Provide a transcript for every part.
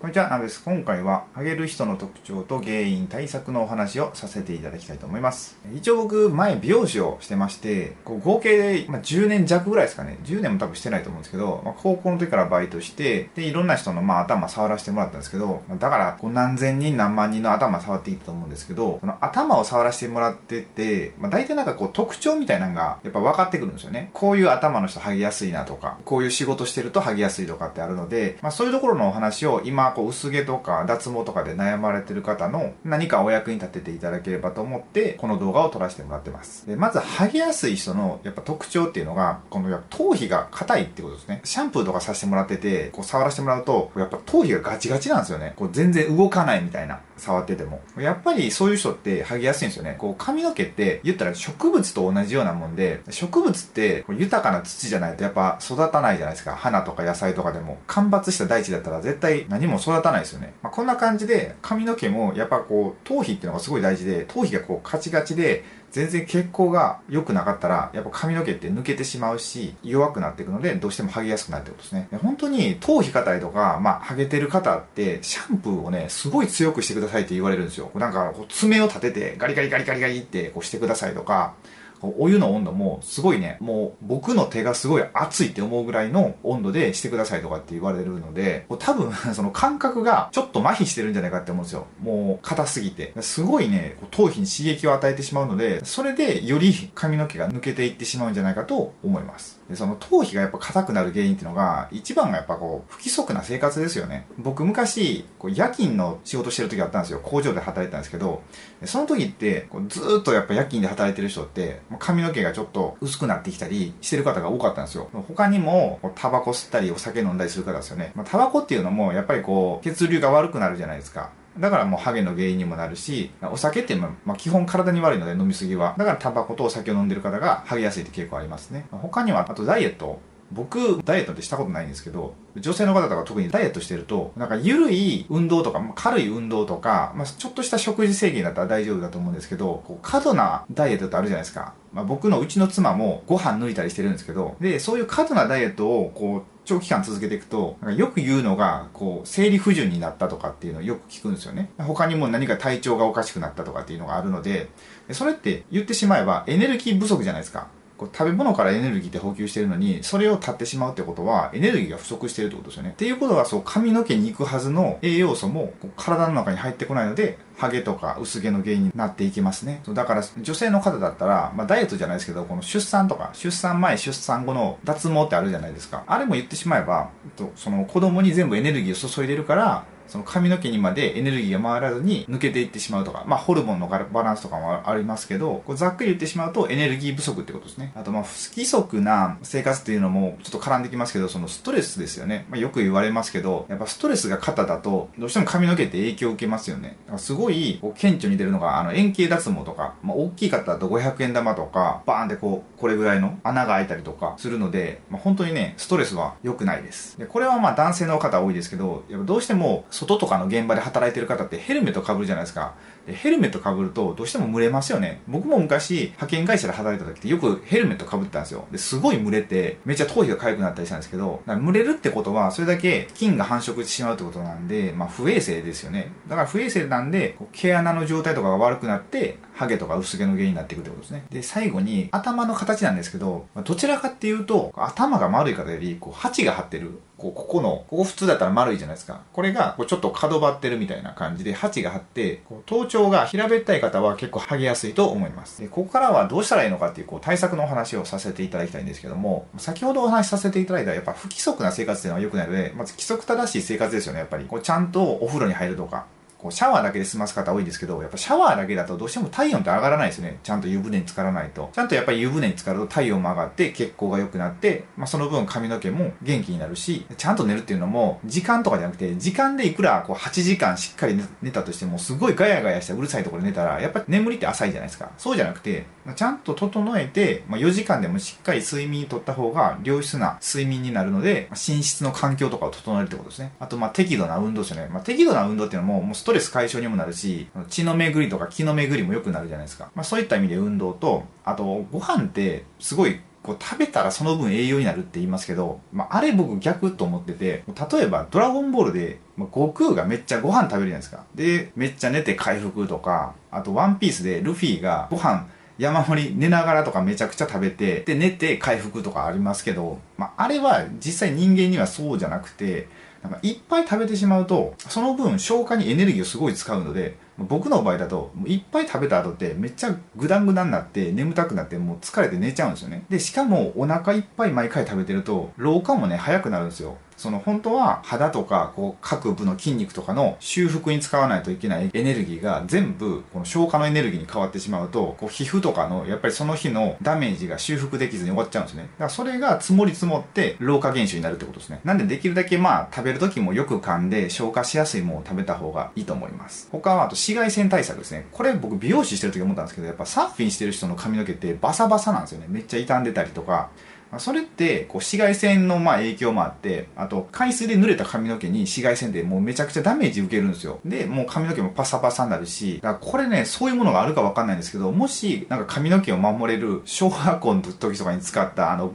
こんにちは、ナです。今回は、ハゲる人の特徴と原因、対策のお話をさせていただきたいと思います。一応僕、前美容師をしてまして、こう合計で、まあ、10年弱ぐらいですかね。10年も多分してないと思うんですけど、まあ、高校の時からバイトして、で、いろんな人の、まあ、頭触らせてもらったんですけど、だから、こう何千人何万人の頭触っていったと思うんですけど、その頭を触らせてもらってて、まあ、大体なんかこう特徴みたいなのが、やっぱ分かってくるんですよね。こういう頭の人ハゲやすいなとか、こういう仕事してるとハゲやすいとかってあるので、まあ、そういうところのお話を今、こう薄毛とか、か脱毛とかで悩まれてる方の何かお役に立てていただければと思ってこの動画を撮らせてもらってます。でまず剥げやすい人のやっぱ特徴っていうのがこのやっぱ頭皮が硬いってことですね。シャンプーとかさせてもらっててこう触らせてもらうとやっぱ頭皮がガチガチなんですよね。こう全然動かないみたいな。触ってても。やっぱりそういう人って剥げやすいんですよね。こう髪の毛って言ったら植物と同じようなもんで植物って豊かな土じゃないとやっぱ育たないじゃないですか。花とか野菜とかでも。干ばつした大地だったら絶対何も育たないですよね。まあ、こんな感じで髪の毛もやっぱこう頭皮っていうのがすごい大事で頭皮がこうカチカチで全然血行が良くなかったらやっぱ髪の毛って抜けてしまうし弱くなっていくのでどうしても剥げやすくなるってことですね。本当に頭皮硬いとかまあ剥げてる方ってシャンプーをねすごい強くしてくださいって言われるんですよ。なんかこう爪を立ててガリガリガリガリガリってこうしてくださいとかお湯の温度もすごいね、もう僕の手がすごい熱いって思うぐらいの温度でしてくださいとかって言われるので、多分 その感覚がちょっと麻痺してるんじゃないかって思うんですよ。もう硬すぎて。すごいね、頭皮に刺激を与えてしまうので、それでより髪の毛が抜けていってしまうんじゃないかと思います。でその頭皮がやっぱ硬くなる原因っていうのが、一番がやっぱこう、不規則な生活ですよね。僕昔、こう夜勤の仕事してる時あったんですよ。工場で働いてたんですけど、その時って、こうずっとやっぱ夜勤で働いてる人って、髪の毛がちょっと薄くなってきたりしてる方が多かったんですよ。他にも、タバコ吸ったりお酒飲んだりする方ですよね。ま、タバコっていうのも、やっぱりこう、血流が悪くなるじゃないですか。だからもうハゲの原因にもなるし、お酒ってまあ基本体に悪いので飲みすぎは。だからタバコとお酒を飲んでる方がハゲやすいって傾向ありますね。他には、あとダイエット。僕、ダイエットってしたことないんですけど、女性の方とか特にダイエットしてると、なんか緩い運動とか、軽い運動とか、まあ、ちょっとした食事制限だったら大丈夫だと思うんですけど、こう過度なダイエットってあるじゃないですか。まあ、僕のうちの妻もご飯抜いたりしてるんですけど、で、そういう過度なダイエットを、こう、長期間続けていくと、よく言うのが、こう、生理不順になったとかっていうのをよく聞くんですよね。他にも何か体調がおかしくなったとかっていうのがあるので、それって言ってしまえばエネルギー不足じゃないですか。こう食べ物からエネルギーって補給してるのに、それを断ってしまうってことは、エネルギーが不足してるってことですよね。っていうことは、そう、髪の毛に行くはずの栄養素も体の中に入ってこないので、ハゲとか薄毛の原因になっていきますね。だから、女性の方だったら、まあ、ダイエットじゃないですけど、この出産とか、出産前、出産後の脱毛ってあるじゃないですか。あれも言ってしまえば、その子供に全部エネルギーを注いでるから、その髪の毛にまでエネルギーが回らずに抜けていってしまうとか、まあホルモンのバランスとかもありますけど、こうざっくり言ってしまうとエネルギー不足ってことですね。あとまあ不規則な生活っていうのもちょっと絡んできますけど、そのストレスですよね。まあよく言われますけど、やっぱストレスが肩だと、どうしても髪の毛って影響を受けますよね。すごいこう顕著に出るのが、あの円形脱毛とか、まあ大きい方だと500円玉とか、バーンってこう、これぐらいの穴が開いたりとかするので、まあ本当にね、ストレスは良くないです。で、これはまあ男性の方多いですけど、やっぱどうしても外とかの現場で働いてる方ってヘルメットかぶるじゃないですか。ヘルメットかぶるとどうしても蒸れますよね。僕も昔派遣会社で働いた時ってよくヘルメットかぶったんですよ。ですごい蒸れてめっちゃ頭皮が痒くなったりしたんですけど、蒸れるってことはそれだけ菌が繁殖してしまうってことなんで、まあ不衛生ですよね。だから不衛生なんで毛穴の状態とかが悪くなってハゲとか薄毛の原因になっていくってことですね。で、最後に頭の形なんですけど、どちらかっていうと頭が丸い方よりこう鉢が張ってるこう、ここの、ここ普通だったら丸いじゃないですか。これが、こうちょっと角張ってるみたいな感じで、鉢が張って、こう頭頂が平べったい方は結構剥げやすいと思います。で、ここからはどうしたらいいのかっていう、こう、対策のお話をさせていただきたいんですけども、先ほどお話しさせていただいた、やっぱ不規則な生活っていうのは良くないので、まず規則正しい生活ですよね、やっぱり。こう、ちゃんとお風呂に入るとか、こうシャワーだけで済ます方多いんですけど、やっぱシャワーだけだとどうしても体温って上がらないですね。ちゃんと湯船に浸からないと。ちゃんとやっぱり湯船に浸かると体温も上がって血行が良くなって、まあ、その分髪の毛も元気になるし、ちゃんと寝るっていうのも時間とかじゃなくて、時間でいくらこう8時間しっかり寝たとしても、すごいガヤガヤしてうるさいところで寝たら、やっぱり眠りって浅いじゃないですか。そうじゃなくて、ちゃんと整えて、まあ、4時間でもしっかり睡眠とった方が良質な睡眠になるので、寝室の環境とかを整えるってことですね。あと、まあ、適度な運動ですよね。まあ、適度な運動っていうのも、もうトレス解消にもなるし、血の巡りとか気の巡りも良くなるじゃないですか。まあそういった意味で運動と、あとご飯ってすごいこう食べたらその分栄養になるって言いますけど、まあ、あれ僕逆と思ってて、例えばドラゴンボールで、まあ、悟空がめっちゃご飯食べるじゃないですか。で、めっちゃ寝て回復とか、あとワンピースでルフィがご飯山盛り寝ながらとかめちゃくちゃ食べて、で寝て回復とかありますけど、まあ、あれは実際人間にはそうじゃなくて、なんかいっぱい食べてしまうと、その分消化にエネルギーをすごい使うので、僕の場合だと、いっぱい食べた後ってめっちゃグダングダになって眠たくなってもう疲れて寝ちゃうんですよね。で、しかもお腹いっぱい毎回食べてると、老化もね、早くなるんですよ。その本当は肌とかこう各部の筋肉とかの修復に使わないといけないエネルギーが全部この消化のエネルギーに変わってしまうとこう皮膚とかのやっぱりその日のダメージが修復できずに終わっちゃうんですねだからそれが積もり積もって老化現象になるってことですねなんでできるだけまあ食べる時もよく噛んで消化しやすいものを食べた方がいいと思います他はあと紫外線対策ですね。これ僕美容師してる時思ったんですけどやっぱサーフィンしてる人の髪の毛ってバサバサなんですよね。めっちゃ傷んでたりとか。それってこう紫外線のまあ影響もあってあと海水で濡れた髪の毛に紫外線でもうめちゃくちゃダメージ受けるんですよ。でもう髪の毛もパサパサになるしだからこれねそういうものがあるかわかんないんですけどもしなんか髪の毛を守れる小学校の時とかに使ったあの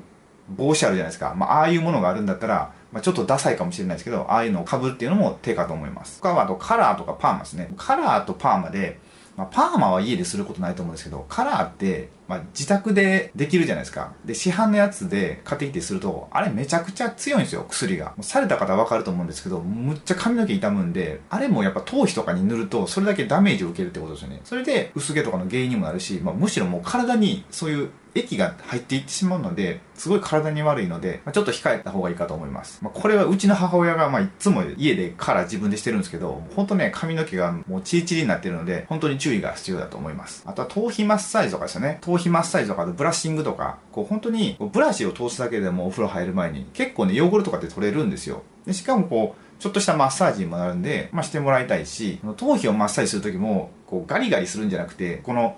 帽子あるじゃないですか、まあ、ああいうものがあるんだったらまあ、ちょっとダサいかもしれないですけど、ああいうのを被るっていうのも手かと思います。他はあとカラーとかパーマですね。カラーとパーマで、まあ、パーマは家ですることないと思うんですけど、カラーって、まあ、自宅でできるじゃないですか。で、市販のやつで買ってきてすると、あれめちゃくちゃ強いんですよ、薬が。もうされた方はわかると思うんですけど、むっちゃ髪の毛傷むんで、あれもやっぱ頭皮とかに塗ると、それだけダメージを受けるってことですよね。それで、薄毛とかの原因にもなるし、まあ、むしろもう体にそういう液が入っていってしまうので、すごい体に悪いので、まあ、ちょっと控えた方がいいかと思います。まあ、これはうちの母親が、まあ、いつも家でカラー自分でしてるんですけど、本当ね、髪の毛がもうチリチリになってるので、本当に注意が必要だと思います。あとは頭皮マッサージとかですよね。頭頭皮マッサージとかブラッシングとか、こう本当にブラシを通すだけでもお風呂入る前に結構ね、汚れとかって取れるんですよ。でしかもこう、ちょっとしたマッサージにもなるんで、まあ、してもらいたいし、頭皮をマッサージするときも、こうガリガリするんじゃなくて、この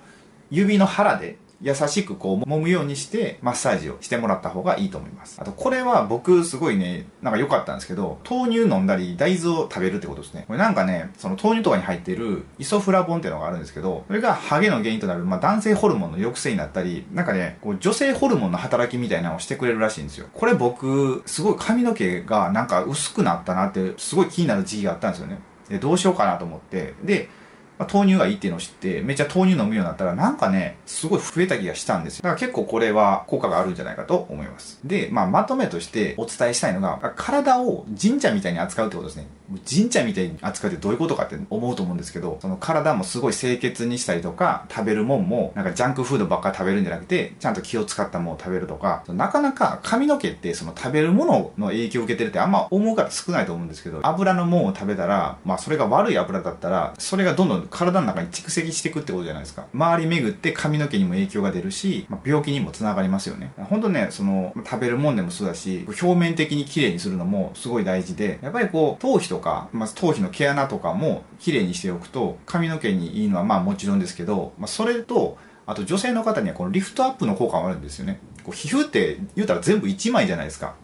指の腹で優しくこう揉むようにしてマッサージをしてもらった方がいいと思います。あとこれは僕すごいね、なんか良かったんですけど、豆乳飲んだり大豆を食べるってことですね。これなんかね、その豆乳とかに入ってるイソフラボンっていうのがあるんですけど、それがハゲの原因となる、まあ、男性ホルモンの抑制になったり、なんかね、こう女性ホルモンの働きみたいなのをしてくれるらしいんですよ。これ僕、すごい髪の毛がなんか薄くなったなって、すごい気になる時期があったんですよね。で、どうしようかなと思って。で、まあ、豆乳がいいっていうのを知って、めっちゃ豆乳飲むようになったら、なんかね、すごい増えた気がしたんですよ。だから結構これは効果があるんじゃないかと思います。で、まあ、まとめとしてお伝えしたいのが、体を神社みたいに扱うってことですね。神社みたいに扱うってどういうことかって思うと思うんですけど、その体もすごい清潔にしたりとか、食べるもんも、なんかジャンクフードばっか食べるんじゃなくて、ちゃんと気を使ったものを食べるとか、なかなか髪の毛ってその食べるものの影響を受けてるってあんま思う方少ないと思うんですけど、油のもんを食べたら、まあそれが悪い油だったら、それがどんどん体の中に蓄積していくってことじゃないですか。周り巡って髪の毛にも影響が出るし、まあ、病気にもつながりますよね。本当ね、その、食べるもんでもそうだし、表面的に綺麗にするのもすごい大事で、やっぱりこう、頭皮とか、まあ、頭皮の毛穴とかも綺麗にしておくと、髪の毛にいいのはまあもちろんですけど、まあ、それと、あと女性の方にはこのリフトアップの効果もあるんですよね。こう皮膚って言うたら全部1枚じゃないですか。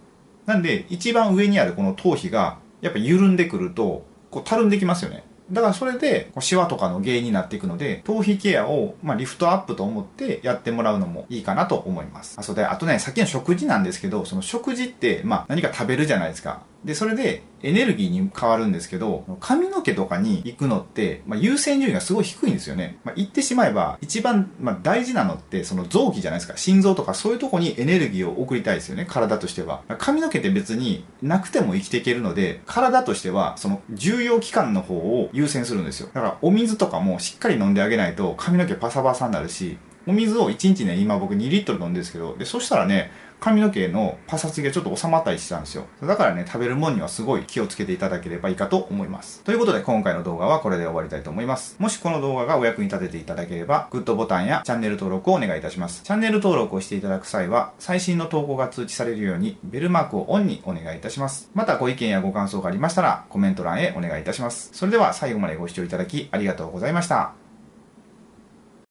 なんで、一番上にあるこの頭皮が、やっぱ緩んでくると、こうたるんできますよね。だからそれで、シワとかの原因になっていくので、頭皮ケアを、まあ、リフトアップと思ってやってもらうのもいいかなと思います。あ、そうで、あとね、さっきの食事なんですけど、その食事って、まあ、何か食べるじゃないですか。で、それでエネルギーに変わるんですけど、髪の毛とかに行くのって、まあ、優先順位がすごい低いんですよね。まあ、言ってしまえば、一番、まあ、大事なのって、その臓器じゃないですか。心臓とかそういうとこにエネルギーを送りたいですよね。体としては。髪の毛って別になくても生きていけるので、体としては、その重要期間の方を優先するんですよ。だから、お水とかもしっかり飲んであげないと、髪の毛パサパサになるし、お水を1日ね、今僕2リットル飲んでるんですけど、で、そしたらね、髪の毛のパサつきがちょっと収まったりしてたんですよ。だからね、食べるもんにはすごい気をつけていただければいいかと思います。ということで今回の動画はこれで終わりたいと思います。もしこの動画がお役に立てていただければ、グッドボタンやチャンネル登録をお願いいたします。チャンネル登録をしていただく際は、最新の投稿が通知されるように、ベルマークをオンにお願いいたします。またご意見やご感想がありましたら、コメント欄へお願いいたします。それでは最後までご視聴いただきありがとうございました。